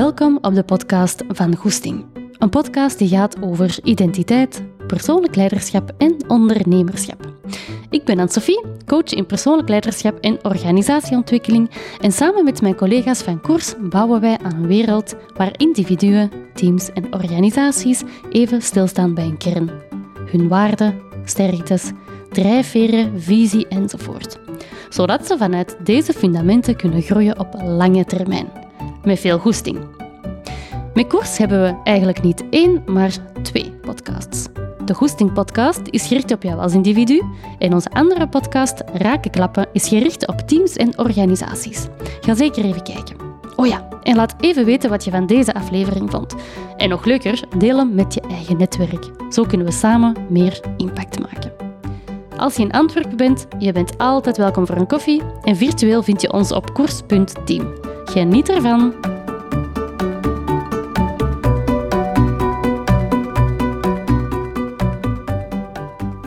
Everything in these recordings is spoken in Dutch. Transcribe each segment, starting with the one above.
Welkom op de podcast van Goesting. Een podcast die gaat over identiteit, persoonlijk leiderschap en ondernemerschap. Ik ben Anne-Sophie, coach in persoonlijk leiderschap en organisatieontwikkeling en samen met mijn collega's van Koers bouwen wij aan een wereld waar individuen, teams en organisaties even stilstaan bij een kern. Hun waarden, sterktes, drijfveren, visie enzovoort. Zodat ze vanuit deze fundamenten kunnen groeien op lange termijn. Met veel goesting. Met Koers hebben we eigenlijk niet één, maar twee podcasts. De Goesting Podcast is gericht op jou als individu en onze andere podcast, Rakenklappen, is gericht op teams en organisaties. Ga zeker even kijken. Oh ja, en laat even weten wat je van deze aflevering vond. En nog leuker, deel hem met je eigen netwerk. Zo kunnen we samen meer impact maken. Als je in Antwerpen bent, je bent altijd welkom voor een koffie en virtueel vind je ons op koers.team. Geniet ervan!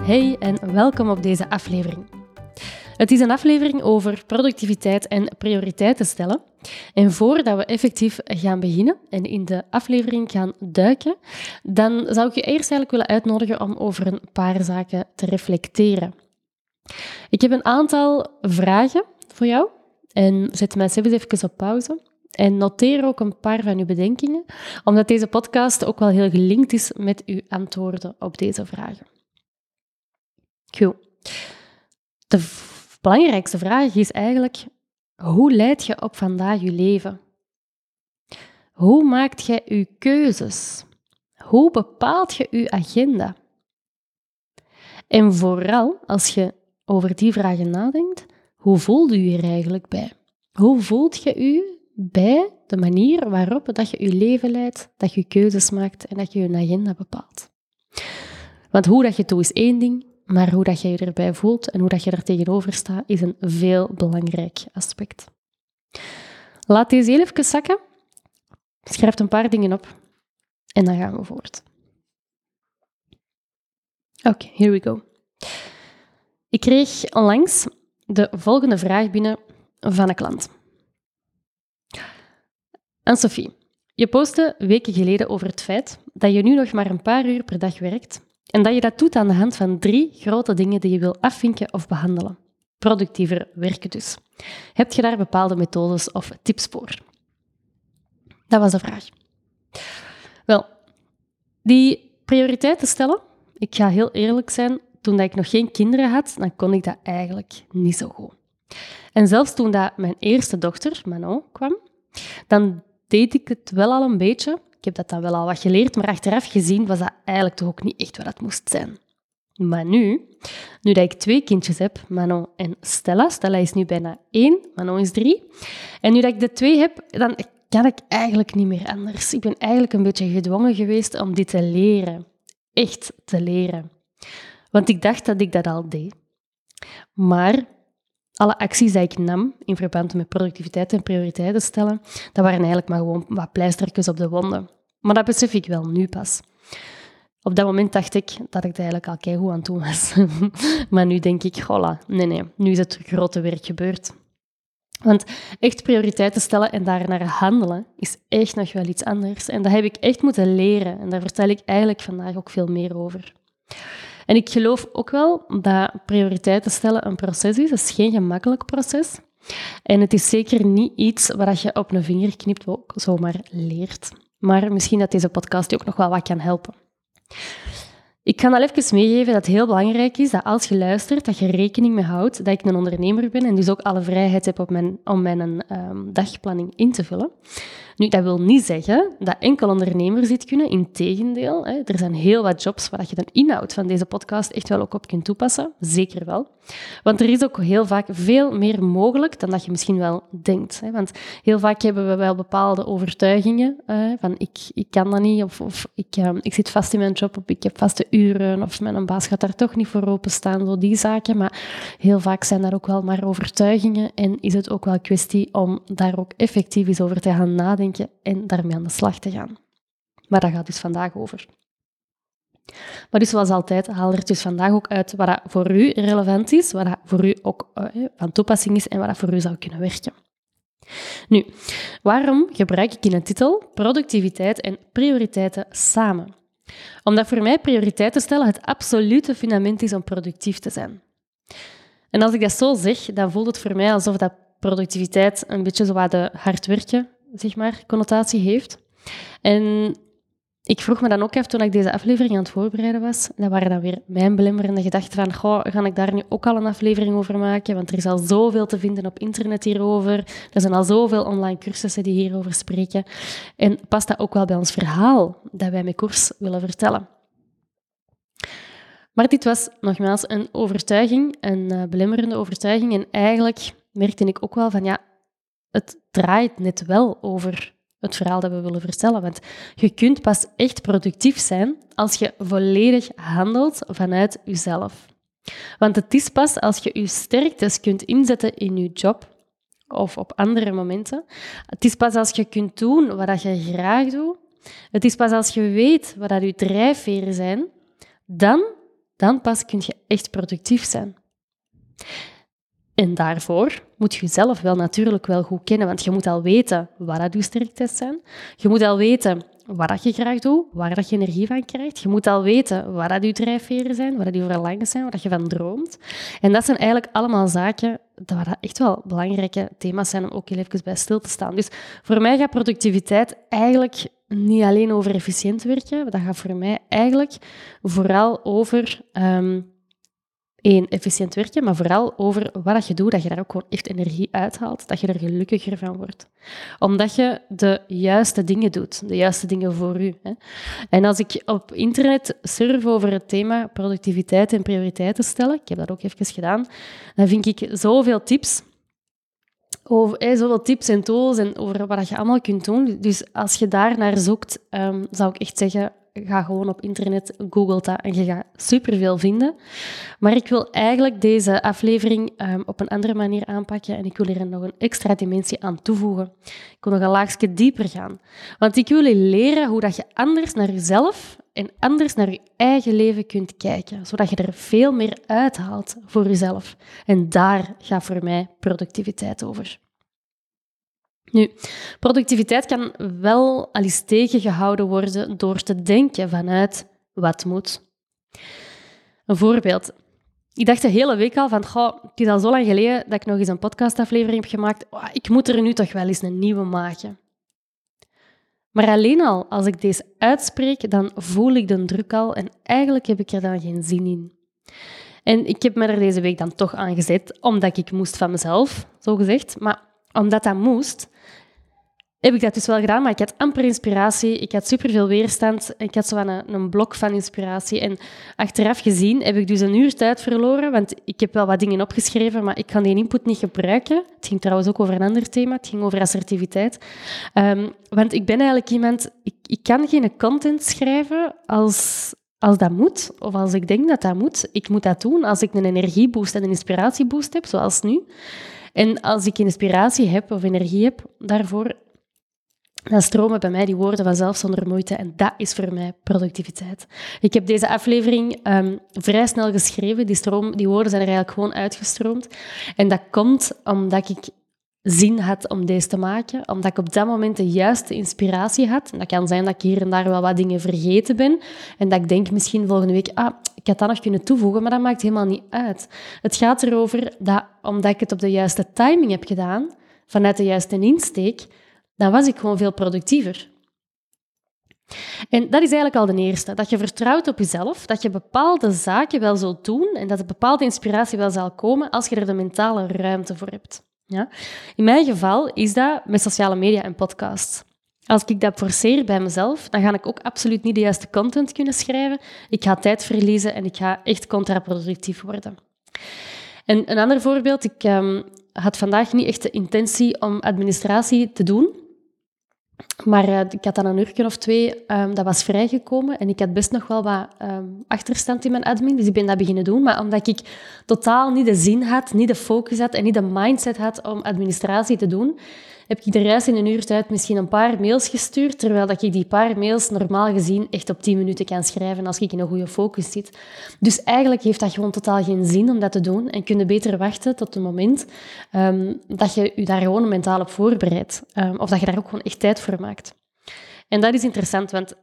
Hey en welkom op deze aflevering. Het is een aflevering over productiviteit en prioriteiten stellen. En voordat we effectief gaan beginnen en in de aflevering gaan duiken, dan zou ik je eerst eigenlijk willen uitnodigen om over een paar zaken te reflecteren. Ik heb een aantal vragen voor jou en zet zelfs even op pauze. En noteer ook een paar van uw bedenkingen, omdat deze podcast ook wel heel gelinkt is met uw antwoorden op deze vragen. Goed. De belangrijkste vraag is eigenlijk, hoe leid je op vandaag je leven? Hoe maakt jij je keuzes? Hoe bepaalt je je agenda? En vooral, als je over die vragen nadenkt, hoe voelt u je er eigenlijk bij? Hoe voelt je u bij de manier waarop dat je je leven leidt, dat je keuzes maakt en dat je je agenda bepaalt? Want hoe dat je het doet is één ding, maar hoe dat je je erbij voelt en hoe dat je er tegenover staat, is een veel belangrijk aspect. Laat deze heel even zakken. Schrijf een paar dingen op. En dan gaan we voort. Oké, here we go. Ik kreeg onlangs de volgende vraag binnen van een klant. Anne-Sophie, je postte weken geleden over het feit dat je nu nog maar een paar uur per dag werkt en dat je dat doet aan de hand van drie grote dingen die je wil afvinken of behandelen. Productiever werken dus. Heb je daar bepaalde methodes of tips voor? Dat was de vraag. Wel, die prioriteiten stellen, ik ga heel eerlijk zijn, toen dat ik nog geen kinderen had, dan kon ik dat eigenlijk niet zo goed. En zelfs toen dat mijn eerste dochter, Manon, kwam, dan deed ik het wel al een beetje, ik heb dat dan wel al wat geleerd, maar achteraf gezien was dat eigenlijk toch ook niet echt wat het moest zijn. Maar nu, nu dat ik twee kindjes heb, Manon en Stella, Stella is nu bijna één, Manon is drie, en nu dat ik de twee heb, dan kan ik eigenlijk niet meer anders. Ik ben eigenlijk een beetje gedwongen geweest om dit te leren. Echt te leren. Want ik dacht dat ik dat al deed. Maar alle acties die ik nam in verband met productiviteit en prioriteiten stellen, dat waren eigenlijk maar gewoon wat pleistertjes op de wonden. Maar dat besef ik wel nu pas. Op dat moment dacht ik dat ik het eigenlijk al keigoed aan doen was. maar nu denk ik, hola, nee, nee, nu is het grote werk gebeurd. Want echt prioriteiten stellen en daarnaar handelen is echt nog wel iets anders. En dat heb ik echt moeten leren. En daar vertel ik eigenlijk vandaag ook veel meer over. En ik geloof ook wel dat prioriteiten stellen een proces is. Het is geen gemakkelijk proces. En het is zeker niet iets waar je op een vinger knipt ook zomaar leert. Maar misschien dat deze podcast je ook nog wel wat kan helpen. Ik kan al even meegeven dat het heel belangrijk is dat als je luistert, dat je rekening mee houdt dat ik een ondernemer ben en dus ook alle vrijheid heb op mijn, om mijn um, dagplanning in te vullen. Nu, dat wil niet zeggen dat enkel ondernemers dit kunnen. Integendeel, hè, er zijn heel wat jobs waar je de inhoud van deze podcast echt wel ook op kunt toepassen. Zeker wel. Want er is ook heel vaak veel meer mogelijk dan dat je misschien wel denkt. Hè. Want heel vaak hebben we wel bepaalde overtuigingen van ik, ik kan dat niet of, of ik, uh, ik zit vast in mijn job of ik heb vaste uren of mijn baas gaat daar toch niet voor openstaan, zo die zaken. Maar heel vaak zijn daar ook wel maar overtuigingen en is het ook wel kwestie om daar ook effectief eens over te gaan nadenken en daarmee aan de slag te gaan. Maar dat gaat dus vandaag over. Maar dus zoals altijd, haal er dus vandaag ook uit wat dat voor u relevant is, wat dat voor u ook uh, van toepassing is en wat dat voor u zou kunnen werken. Nu, waarom gebruik ik in een titel productiviteit en prioriteiten samen? Omdat voor mij prioriteiten stellen het absolute fundament is om productief te zijn. En als ik dat zo zeg, dan voelt het voor mij alsof dat productiviteit een beetje zo wat de hard werken, zeg maar, connotatie heeft. En ik vroeg me dan ook even, toen ik deze aflevering aan het voorbereiden was, dat waren dan weer mijn belemmerende gedachten van, goh, ga ik daar nu ook al een aflevering over maken? Want er is al zoveel te vinden op internet hierover. Er zijn al zoveel online cursussen die hierover spreken. En past dat ook wel bij ons verhaal dat wij met koers willen vertellen? Maar dit was nogmaals een overtuiging, een uh, belemmerende overtuiging. En eigenlijk merkte ik ook wel van, ja, het draait net wel over het verhaal dat we willen vertellen. Want je kunt pas echt productief zijn als je volledig handelt vanuit jezelf. Want het is pas als je je sterktes kunt inzetten in je job of op andere momenten. Het is pas als je kunt doen wat je graag doet. Het is pas als je weet wat je drijfveren zijn. Dan, dan pas kun je echt productief zijn. En daarvoor moet je jezelf wel natuurlijk wel goed kennen, want je moet al weten wat dat je sterktes zijn. Je moet al weten wat dat je graag doet, waar dat je energie van krijgt. Je moet al weten wat dat je drijfveren zijn, wat dat je verlangen zijn, wat dat je van droomt. En dat zijn eigenlijk allemaal zaken dat echt wel belangrijke thema's zijn om ook heel even bij stil te staan. Dus voor mij gaat productiviteit eigenlijk niet alleen over efficiënt werken, dat gaat voor mij eigenlijk vooral over ehm, één, efficiënt werken, maar vooral over wat je doet, dat je daar ook gewoon echt energie uithaalt, dat je er gelukkiger van wordt. Omdat je de juiste dingen doet, de juiste dingen voor u. En als ik op internet surf over het thema productiviteit en prioriteiten stellen, ik heb dat ook even gedaan, dan vind ik zoveel tips over hey, zoveel tips en tools en over wat je allemaal kunt doen. Dus als je daar naar zoekt, um, zou ik echt zeggen, ga gewoon op internet, google dat en je gaat superveel vinden. Maar ik wil eigenlijk deze aflevering um, op een andere manier aanpakken en ik wil er nog een extra dimensie aan toevoegen. Ik wil nog een laagje dieper gaan. Want ik wil je leren hoe dat je anders naar jezelf en anders naar je eigen leven kunt kijken, zodat je er veel meer uithaalt voor jezelf. En daar gaat voor mij productiviteit over. Nu, productiviteit kan wel al eens tegengehouden worden door te denken vanuit wat moet. Een voorbeeld. Ik dacht de hele week al van, het is al zo lang geleden dat ik nog eens een podcastaflevering heb gemaakt. Ik moet er nu toch wel eens een nieuwe maken. Maar alleen al als ik deze uitspreek, dan voel ik de druk al en eigenlijk heb ik er dan geen zin in. En ik heb me er deze week dan toch aan gezet, omdat ik moest van mezelf, zo gezegd. Maar omdat dat moest, heb ik dat dus wel gedaan, maar ik had amper inspiratie. Ik had superveel weerstand. Ik had zo een, een blok van inspiratie. En achteraf gezien heb ik dus een uur tijd verloren, want ik heb wel wat dingen opgeschreven, maar ik kan die input niet gebruiken. Het ging trouwens ook over een ander thema. Het ging over assertiviteit. Um, want ik ben eigenlijk iemand... Ik, ik kan geen content schrijven als, als dat moet, of als ik denk dat dat moet. Ik moet dat doen als ik een energieboost en een inspiratieboost heb, zoals nu. En als ik inspiratie heb of energie heb daarvoor, dan stromen bij mij die woorden vanzelf zonder moeite. En dat is voor mij productiviteit. Ik heb deze aflevering um, vrij snel geschreven. Die, stroom, die woorden zijn er eigenlijk gewoon uitgestroomd. En dat komt omdat ik zin had om deze te maken, omdat ik op dat moment de juiste inspiratie had. Dat kan zijn dat ik hier en daar wel wat dingen vergeten ben en dat ik denk misschien volgende week, ah, ik had dat nog kunnen toevoegen, maar dat maakt helemaal niet uit. Het gaat erover dat, omdat ik het op de juiste timing heb gedaan, vanuit de juiste insteek, dan was ik gewoon veel productiever. En dat is eigenlijk al de eerste. Dat je vertrouwt op jezelf, dat je bepaalde zaken wel zult doen en dat een bepaalde inspiratie wel zal komen als je er de mentale ruimte voor hebt. Ja? In mijn geval is dat met sociale media en podcasts. Als ik dat forceer bij mezelf, dan ga ik ook absoluut niet de juiste content kunnen schrijven. Ik ga tijd verliezen en ik ga echt contraproductief worden. En een ander voorbeeld, ik um, had vandaag niet echt de intentie om administratie te doen. Maar uh, ik had dan een uurtje of twee, um, dat was vrijgekomen. En ik had best nog wel wat um, achterstand in mijn admin, dus ik ben dat beginnen doen. Maar omdat ik totaal niet de zin had, niet de focus had en niet de mindset had om administratie te doen, heb ik de reis in een uur tijd misschien een paar mails gestuurd, terwijl dat ik die paar mails normaal gezien echt op 10 minuten kan schrijven als ik in een goede focus zit. Dus eigenlijk heeft dat gewoon totaal geen zin om dat te doen en kun je beter wachten tot het moment um, dat je je daar gewoon mentaal op voorbereidt. Um, of dat je daar ook gewoon echt tijd voor maakt. En dat is interessant, want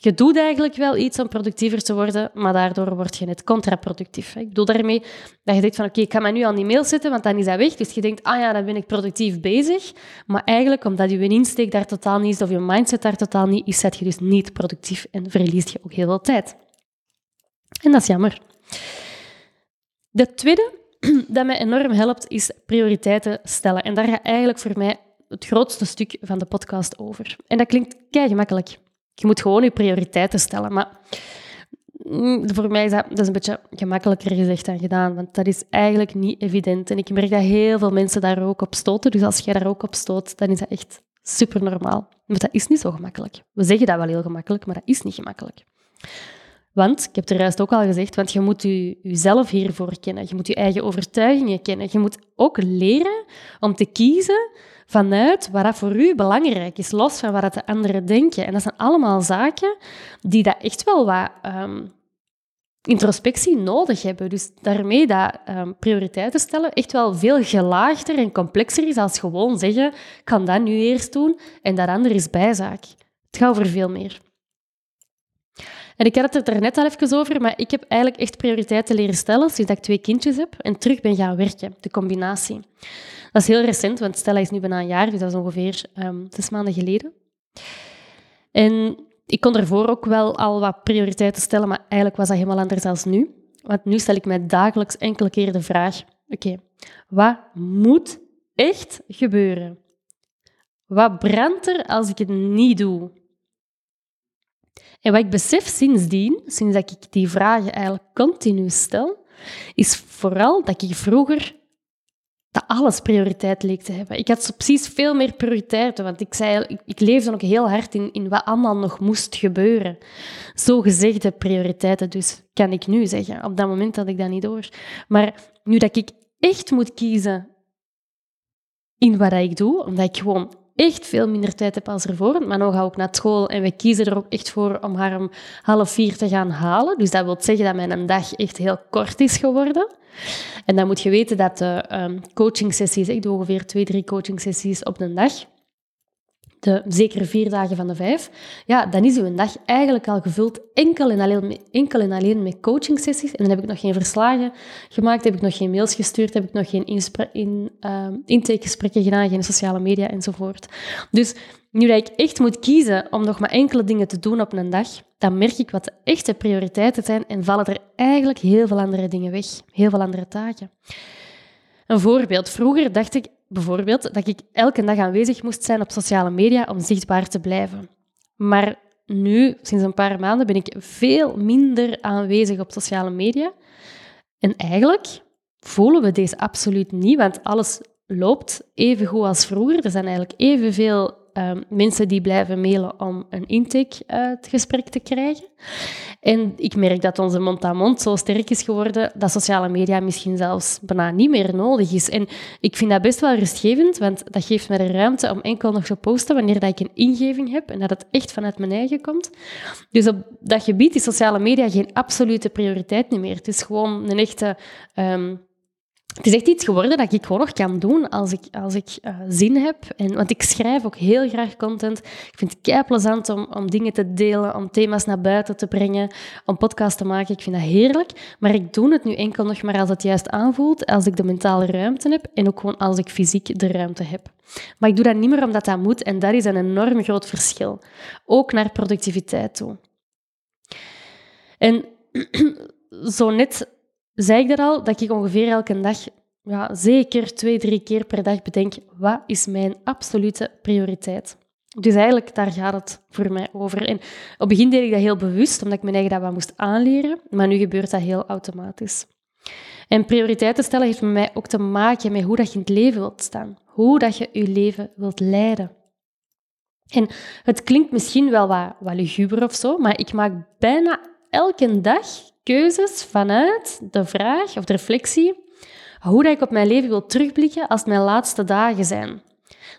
je doet eigenlijk wel iets om productiever te worden, maar daardoor word je net contraproductief. Ik bedoel daarmee dat je denkt van oké, ik ga me nu aan die mail zetten, want dan is dat weg. Dus je denkt, ah ja, dan ben ik productief bezig. Maar eigenlijk, omdat je insteek daar totaal niet is, of je mindset daar totaal niet is, zet je dus niet productief en verliest je ook heel veel tijd. En dat is jammer. De tweede dat mij enorm helpt, is prioriteiten stellen. En daar gaat eigenlijk voor mij het grootste stuk van de podcast over. En dat klinkt kei gemakkelijk. Je moet gewoon je prioriteiten stellen. Maar mm, voor mij is dat, een beetje gemakkelijker gezegd dan gedaan, want dat is eigenlijk niet evident. En ik merk dat heel veel mensen daar ook op stoten. Dus als jij daar ook op stoot, dan is dat echt super normaal. Maar dat is niet zo gemakkelijk. We zeggen dat wel heel gemakkelijk, maar dat is niet gemakkelijk. Want, ik heb het er juist ook al gezegd, want je moet je, jezelf hiervoor kennen. Je moet je eigen overtuigingen kennen. Je moet ook leren om te kiezen vanuit wat voor u belangrijk is, los van wat de anderen denken. En dat zijn allemaal zaken die dat echt wel wat ehm, introspectie nodig hebben. Dus daarmee dat um, prioriteiten stellen echt wel veel gelaagder en complexer is als gewoon zeggen, ik kan dat nu eerst doen en dat andere is bijzaak. Het gaat over veel meer. En ik had het er net al even over, maar ik heb eigenlijk echt prioriteiten leren stellen sinds ik twee kindjes heb en terug ben gaan werken, de combinatie. Dat is heel recent, want Stella is nu bijna een jaar, dus dat is ongeveer um, zes maanden geleden. En ik kon ervoor ook wel al wat prioriteiten stellen, maar eigenlijk was dat helemaal anders dan nu. Want nu stel ik mij dagelijks enkele keer de vraag, oké, wat moet echt gebeuren? Wat brandt er als ik het niet doe? En wat ik besef sindsdien, sinds dat ik die vragen eigenlijk continu stel, is vooral dat ik vroeger dat alles prioriteit leek te hebben. Ik had precies veel meer prioriteiten, want ik, zei, ik, ik leefde ook heel hard in, in wat allemaal nog moest gebeuren. Zo gezegde prioriteiten dus, kan ik nu zeggen. Op dat moment had ik dat niet door. Maar nu dat ik echt moet kiezen in wat ik doe, omdat ik gewoon echt veel minder tijd heb als ervoor. Maar nu ga ik naar school en we kiezen er ook echt voor om haar om half vier te gaan halen. Dus dat wil zeggen dat mijn dag echt heel kort is geworden. En dan moet je weten dat de um, coaching sessies, ik doe ongeveer twee, drie coaching sessies op een dag de zekere vier dagen van de vijf, ja, dan is uw dag eigenlijk al gevuld enkel en alleen, enkel en alleen met coaching sessies. En dan heb ik nog geen verslagen gemaakt, heb ik nog geen mails gestuurd, heb ik nog geen in, uh, intakegesprekken gedaan, geen sociale media enzovoort. Dus nu dat ik echt moet kiezen om nog maar enkele dingen te doen op een dag, dan merk ik wat de echte prioriteiten zijn en vallen er eigenlijk heel veel andere dingen weg, heel veel andere taken. Een voorbeeld. Vroeger dacht ik, bijvoorbeeld dat ik elke dag aanwezig moest zijn op sociale media om zichtbaar te blijven. Maar nu, sinds een paar maanden, ben ik veel minder aanwezig op sociale media. En eigenlijk voelen we deze absoluut niet, want alles loopt even goed als vroeger. Er zijn eigenlijk evenveel um, mensen die blijven mailen om een intakegesprek uh, te krijgen. En ik merk dat onze mond-aan-mond zo sterk is geworden dat sociale media misschien zelfs bijna niet meer nodig is. En ik vind dat best wel rustgevend, want dat geeft me de ruimte om enkel nog te posten wanneer dat ik een ingeving heb en dat het echt vanuit mijn eigen komt. Dus op dat gebied is sociale media geen absolute prioriteit meer. Het is gewoon een echte... Um, het is echt iets geworden dat ik gewoon nog kan doen als ik, als ik uh, zin heb. En, want ik schrijf ook heel graag content. Ik vind het kei plezant om, om dingen te delen, om thema's naar buiten te brengen, om podcasts te maken. Ik vind dat heerlijk. Maar ik doe het nu enkel nog maar als het juist aanvoelt, als ik de mentale ruimte heb en ook gewoon als ik fysiek de ruimte heb. Maar ik doe dat niet meer omdat dat moet en dat is een enorm groot verschil. Ook naar productiviteit toe. En zo net zei ik er al dat ik ongeveer elke dag, ja, zeker twee, drie keer per dag bedenk, wat is mijn absolute prioriteit? Dus eigenlijk, daar gaat het voor mij over. En op het begin deed ik dat heel bewust, omdat ik mijn eigen dat wat moest aanleren, maar nu gebeurt dat heel automatisch. En prioriteiten stellen heeft met mij ook te maken met hoe dat je in het leven wilt staan. Hoe dat je je leven wilt leiden. En het klinkt misschien wel wat, wat luguber of zo, maar ik maak bijna elke dag keuzes vanuit de vraag of de reflectie hoe dat ik op mijn leven wil terugblikken als het mijn laatste dagen zijn.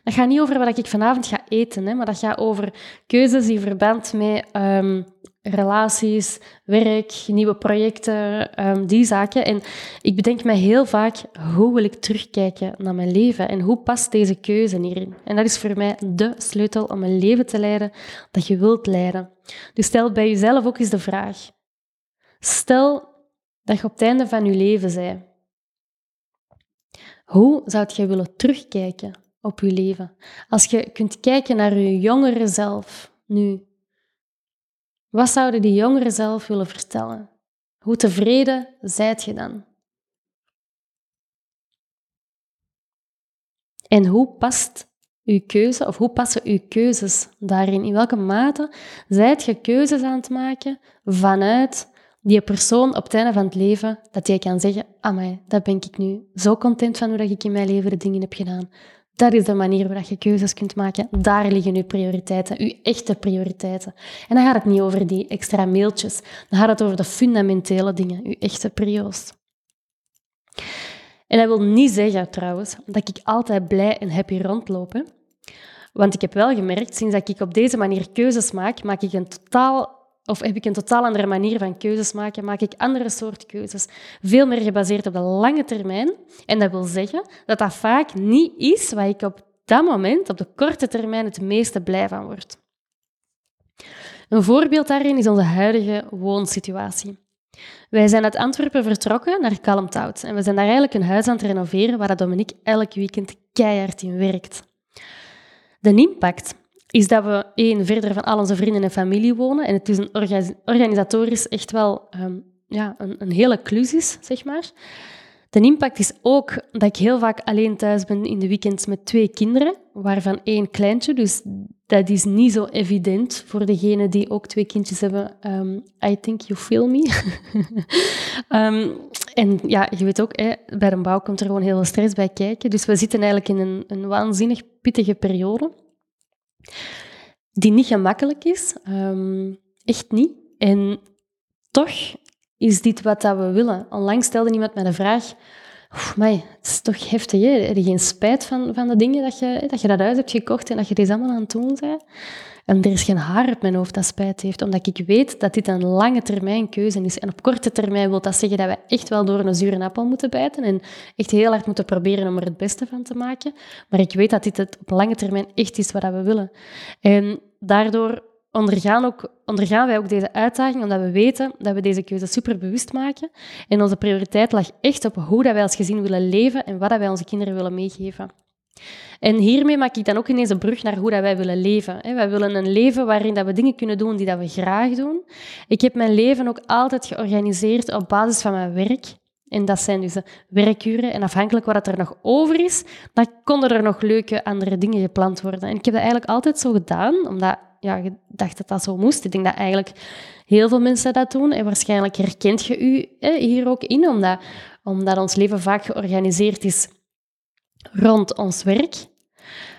Dat gaat niet over wat ik vanavond ga eten, hè, maar dat gaat over keuzes in verband met um, relaties, werk, nieuwe projecten, um, die zaken. En ik bedenk me heel vaak, hoe wil ik terugkijken naar mijn leven en hoe past deze keuze hierin? En dat is voor mij de sleutel om een leven te leiden dat je wilt leiden. Dus stel bij jezelf ook eens de vraag. Stel dat je op het einde van je leven bent. Hoe zou je willen terugkijken op je leven? Als je kunt kijken naar je jongere zelf nu, wat zouden die jongere zelf willen vertellen? Hoe tevreden zijt je dan? En hoe past uw keuze, of hoe passen uw keuzes daarin? In welke mate zijt je keuzes aan het maken vanuit die persoon op het einde van het leven, dat jij kan zeggen, amai, dat ben ik nu zo content van hoe dat ik in mijn leven de dingen heb gedaan. Dat is de manier waarop je keuzes kunt maken. Daar liggen uw prioriteiten, uw echte prioriteiten. En dan gaat het niet over die extra mailtjes. Dan gaat het over de fundamentele dingen, uw echte prio's. En dat wil niet zeggen, trouwens, dat ik altijd blij en happy rondloop. Want ik heb wel gemerkt, sinds dat ik op deze manier keuzes maak, maak ik een totaal of heb ik een totaal andere manier van keuzes maken? Maak ik andere soort keuzes? Veel meer gebaseerd op de lange termijn. En dat wil zeggen dat dat vaak niet is waar ik op dat moment, op de korte termijn, het meeste blij van word. Een voorbeeld daarin is onze huidige woonsituatie. Wij zijn uit Antwerpen vertrokken naar Kalmthout en we zijn daar eigenlijk een huis aan het renoveren waar Dominique elk weekend keihard in werkt. De impact is dat we één, verder van al onze vrienden en familie wonen. En het is een organisatorisch echt wel um, ja, een, een hele klus zeg maar. De impact is ook dat ik heel vaak alleen thuis ben in de weekends met twee kinderen, waarvan één kleintje. Dus dat is niet zo evident voor degenen die ook twee kindjes hebben. Um, I think you feel me. um, en ja, je weet ook, hè, bij een bouw komt er gewoon heel veel stress bij kijken. Dus we zitten eigenlijk in een, een waanzinnig pittige periode die niet gemakkelijk is. Um, echt niet. En toch is dit wat dat we willen. Onlangs stelde iemand mij de vraag... Maar het is toch heftig? Heb je geen spijt van, van de dingen dat je, dat je dat huis hebt gekocht en dat je deze allemaal aan het doen bent? En er is geen haar op mijn hoofd dat spijt heeft, omdat ik weet dat dit een lange termijn keuze is. En op korte termijn wil dat zeggen dat we echt wel door een zure appel moeten bijten en echt heel hard moeten proberen om er het beste van te maken. Maar ik weet dat dit het op lange termijn echt is wat we willen. En daardoor ondergaan, ook, ondergaan wij ook deze uitdaging, omdat we weten dat we deze keuze super bewust maken. En onze prioriteit lag echt op hoe dat wij als gezin willen leven en wat dat wij onze kinderen willen meegeven. En hiermee maak ik dan ook ineens een brug naar hoe dat wij willen leven. Wij willen een leven waarin dat we dingen kunnen doen die dat we graag doen. Ik heb mijn leven ook altijd georganiseerd op basis van mijn werk. En dat zijn dus de werkuren. En afhankelijk wat er nog over is, dan konden er nog leuke andere dingen gepland worden. En ik heb dat eigenlijk altijd zo gedaan, omdat ja, ik dacht dat dat zo moest. Ik denk dat eigenlijk heel veel mensen dat doen. En waarschijnlijk herkent je u hier ook in, omdat, omdat ons leven vaak georganiseerd is rond ons werk.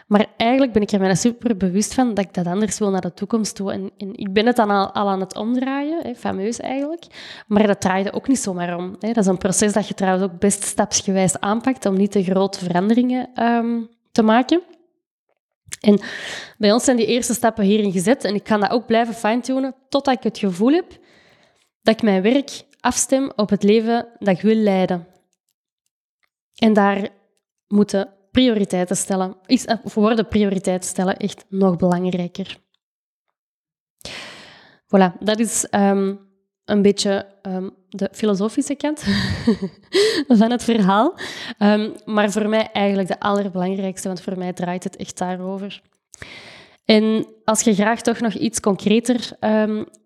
Maar eigenlijk ben ik er mij super bewust van dat ik dat anders wil naar de toekomst toe. En, en ik ben het dan al, aan het omdraaien, hè, fameus eigenlijk. Maar dat draaide ook niet zomaar om. Hè. Dat is een proces dat je trouwens ook best stapsgewijs aanpakt om niet te grote veranderingen um, te maken. En bij ons zijn die eerste stappen hierin gezet en ik kan dat ook blijven fine-tunen totdat ik het gevoel heb dat ik mijn werk afstem op het leven dat ik wil leiden. En daar moeten prioriteiten stellen, is, of worden prioriteiten stellen echt nog belangrijker. Voilà, dat is um, een beetje um, de filosofische kant van het verhaal. Um, maar voor mij eigenlijk de allerbelangrijkste, want voor mij draait het echt daarover. En als je graag toch nog iets concreter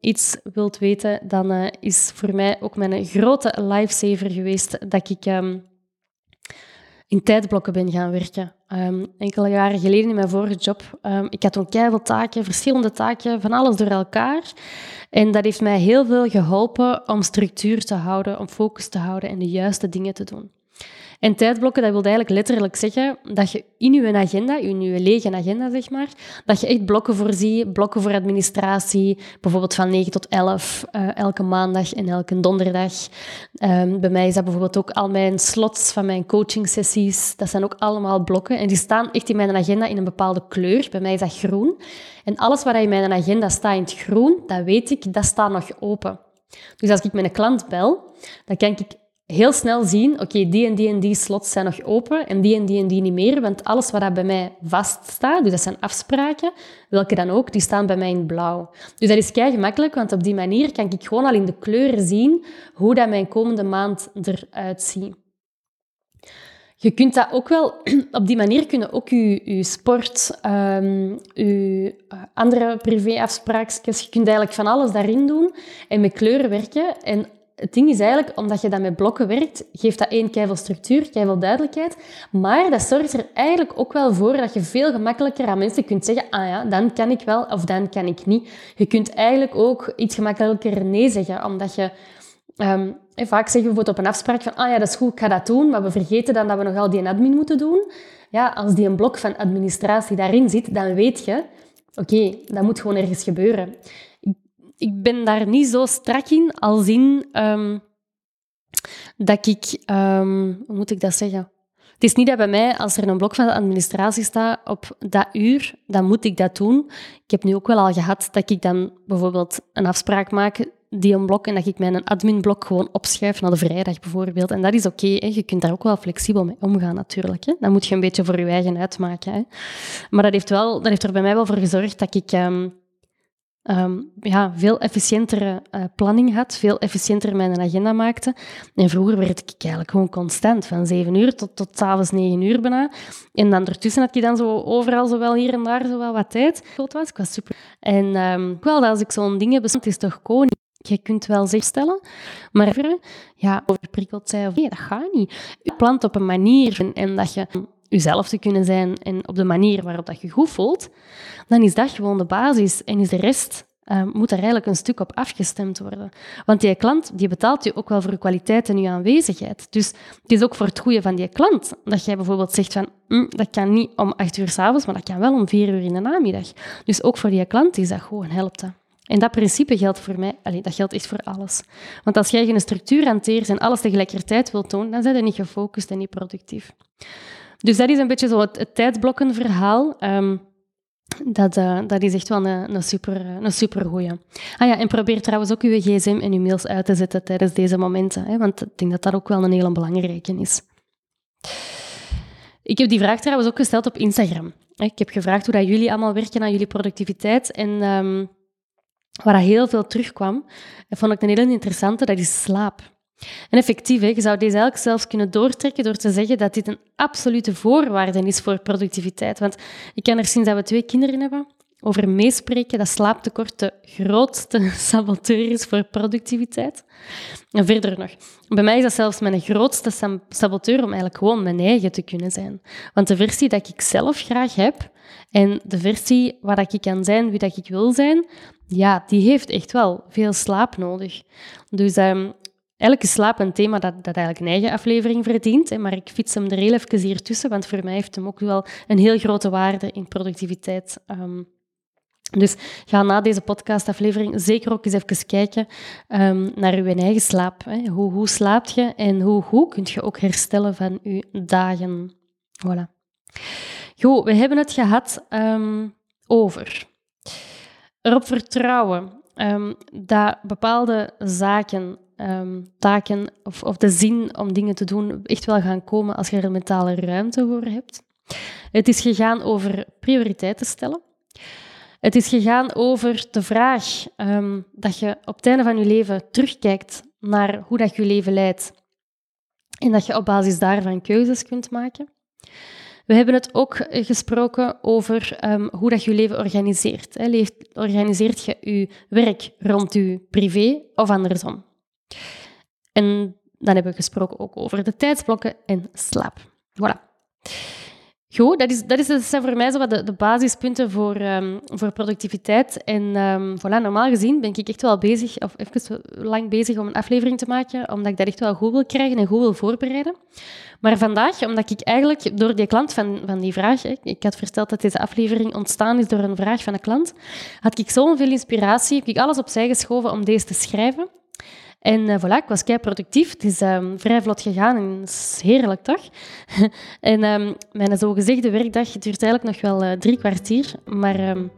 iets wilt weten, dan uh, is voor mij ook mijn grote lifesaver geweest dat ik in tijdblokken ben gaan werken. Um, enkele jaren geleden in mijn vorige job. Um, ik had toen taken, verschillende taken, van alles door elkaar. En dat heeft mij heel veel geholpen om structuur te houden, om focus te houden en de juiste dingen te doen. En tijdblokken, dat wil eigenlijk letterlijk zeggen dat je in je agenda, in je lege agenda zeg maar, dat je echt blokken voorziet, blokken voor administratie, bijvoorbeeld van 9 tot 11, uh, elke maandag en elke donderdag. Um, bij mij is dat bijvoorbeeld ook al mijn slots van mijn coaching sessies, dat zijn ook allemaal blokken en die staan echt in mijn agenda in een bepaalde kleur. Bij mij is dat groen. En alles wat in mijn agenda staat in het groen, dat weet ik, dat staat nog open. Dus als ik een klant bel, dan kan ik heel snel zien, oké, die en die en die slots zijn nog open en die en die en die niet meer, want alles wat bij mij vaststaat, dus dat zijn afspraken, welke dan ook, die staan bij mij in blauw. Dus dat is kei gemakkelijk, want op die manier kan ik gewoon al in de kleuren zien hoe dat mijn komende maand eruit ziet. Je kunt dat ook wel, op die manier kunnen ook je, je sport, um, je eh, andere privéafspraakjes, je kunt eigenlijk van alles daarin doen en met kleuren werken. En het ding is eigenlijk, omdat je dat met blokken werkt, geeft dat één keiveel structuur, keiveel duidelijkheid. Maar dat zorgt er eigenlijk ook wel voor dat je veel gemakkelijker aan mensen kunt zeggen, ah ja, dan kan ik wel of dan kan ik niet. Je kunt eigenlijk ook iets gemakkelijker nee zeggen, omdat je Um, vaak zeggen we bijvoorbeeld op een afspraak van, ah ja, dat is goed, ik ga dat doen, maar we vergeten dan dat we nog al die admin moeten doen. Ja, als die een blok van administratie daarin zit, dan weet je, oké, dat moet gewoon ergens gebeuren. Ik, ben daar niet zo strak in, als in um, dat ik, um, hoe moet ik dat zeggen? Het is niet dat bij mij, als er een blok van de administratie staat op dat uur, dan moet ik dat doen. Ik heb nu ook wel al gehad dat ik dan bijvoorbeeld een afspraak maak die een blok en dat ik mijn adminblok gewoon opschuif naar de vrijdag bijvoorbeeld. En dat is oké, je kunt daar ook wel flexibel mee omgaan natuurlijk. Hè. Dat moet je een beetje voor je eigen uitmaken. Hè. Maar dat heeft, wel, dat heeft er bij mij wel voor gezorgd dat ik um, um, ja, veel efficiëntere uh, planning had, veel efficiënter mijn agenda maakte. En vroeger werd ik eigenlijk gewoon constant, van zeven uur tot, tot avonds negen uur bijna. En dan ertussen had ik dan zo overal, zowel hier en daar, zowel wat tijd. Goed was, ik was super. En um, wel, als ik zo'n ding heb, het is toch koning je kunt wel zich stellen, maar ja, overprikkeld zijn of nee, dat gaat niet. Je plant op een manier en, dat je jezelf te kunnen zijn en op de manier waarop dat je goed voelt, dan is dat gewoon de basis en is de rest uh, moet er eigenlijk een stuk op afgestemd worden. Want die klant die betaalt je ook wel voor je kwaliteit en je aanwezigheid. Dus het is ook voor het goede van die klant dat jij bijvoorbeeld zegt van hm, dat kan niet om acht uur s'avonds, maar dat kan wel om vier uur in de namiddag. Dus ook voor die klant is dat gewoon helpt. En dat principe geldt voor mij, allez, dat geldt echt voor alles. Want als jij geen structuur hanteert en alles tegelijkertijd wilt doen, dan zijn je niet gefocust en niet productief. Dus dat is een beetje zo het, tijdblokkenverhaal. Um, dat, uh, dat is echt wel een, een, super, een super goeie. Ah ja, en probeer trouwens ook uw gsm en uw mails uit te zetten tijdens deze momenten. Hè, want ik denk dat dat ook wel een hele belangrijke is. Ik heb die vraag trouwens ook gesteld op Instagram. Ik heb gevraagd hoe dat jullie allemaal werken aan jullie productiviteit. En um, waar heel veel terugkwam, vond ik een hele interessante, dat is slaap. En effectief, hè, je zou deze eigenlijk zelfs kunnen doortrekken door te zeggen dat dit een absolute voorwaarde is voor productiviteit. Want ik kan er sinds dat we twee kinderen hebben over meespreken dat slaaptekort de grootste saboteur is voor productiviteit. En verder nog, bij mij is dat zelfs mijn grootste saboteur om eigenlijk gewoon mijn eigen te kunnen zijn. Want de versie dat ik zelf graag heb en de versie waar ik kan zijn wie dat ik wil zijn, ja, die heeft echt wel veel slaap nodig. Dus um, is slaap een thema dat, dat eigenlijk een eigen aflevering verdient. Maar ik fiets hem er heel even hier tussen, want voor mij heeft hem ook wel een heel grote waarde in productiviteit. Um, dus ga na deze podcastaflevering zeker ook eens even kijken um, naar uw eigen slaap. Hè. Hoe, hoe slaapt je en hoe goed kun je ook herstellen van je dagen. Voilà. Goed, we hebben het gehad um, over erop vertrouwen dat bepaalde zaken, taken of, of de zin om dingen te doen echt wel gaan komen als je er mentale ruimte voor hebt. Het is gegaan over prioriteiten stellen. Het is gegaan over de vraag um, dat je op het einde van je leven terugkijkt naar hoe dat je leven leidt en dat je op basis daarvan keuzes kunt maken. We hebben het ook gesproken over um, hoe dat je je leven organiseert. Hè. Organiseert je je werk rond je privé of andersom? En dan hebben we gesproken ook over de tijdsblokken en slaap. Voilà. Goed, dat, is, dat, is, zijn voor mij zo wat de, de basispunten voor, um, voor productiviteit. En um, voilà, normaal gezien ben ik echt wel bezig, of even lang bezig om een aflevering te maken, omdat ik dat echt wel goed wil krijgen en goed wil voorbereiden. Maar vandaag, omdat ik eigenlijk door die klant van, van die vraag, ik had verteld dat deze aflevering ontstaan is door een vraag van een klant, had ik zoveel inspiratie, heb ik alles opzij geschoven om deze te schrijven. En uh, voilà, ik was kei productief. Het is um, vrij vlot gegaan en het is heerlijk, toch? en um, mijn zogezegde werkdag duurt eigenlijk nog wel uh, drie kwartier, maar um,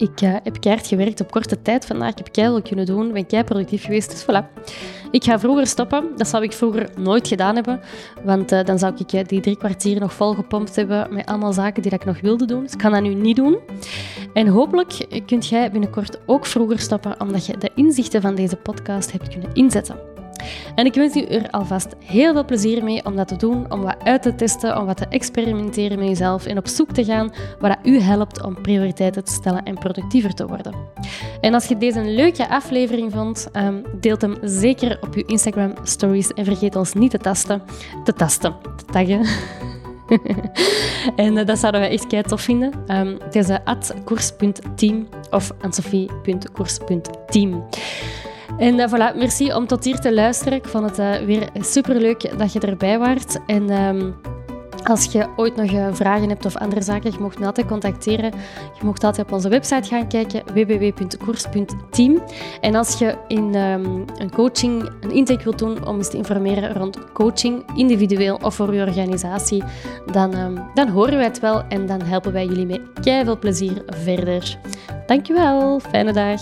ik uh, heb keihard gewerkt op korte tijd vandaag. Ik heb keihard kunnen doen, ben keihard productief geweest. Dus voilà. Ik ga vroeger stoppen. Dat zou ik vroeger nooit gedaan hebben. Want uh, dan zou ik uh, die drie kwartier nog volgepompt hebben met allemaal zaken die ik nog wilde doen. Dus ik kan dat nu niet doen. En hopelijk kunt jij binnenkort ook vroeger stoppen, omdat je de inzichten van deze podcast hebt kunnen inzetten. En ik wens u er alvast heel veel plezier mee om dat te doen, om wat uit te testen, om wat te experimenteren met jezelf en op zoek te gaan wat u helpt om prioriteiten te stellen en productiever te worden. En als je deze leuke aflevering vond, um, deelt hem zeker op je Instagram stories en vergeet ons niet te tasten, te tasten, te taggen. en uh, dat zouden we echt kei tof vinden. Um, het is koers.team of ansofie.koers.team. En uh, voilà, merci om tot hier te luisteren. Ik vond het uh, weer superleuk dat je erbij waart. En um, als je ooit nog uh, vragen hebt of andere zaken, je mocht me altijd contacteren. Je mocht altijd op onze website gaan kijken, www.koers.team. En als je in um, een coaching een intake wilt doen om eens te informeren rond coaching, individueel of voor je organisatie, dan, um, dan horen wij het wel en dan helpen wij jullie met keihard plezier verder. Dankjewel, fijne dag.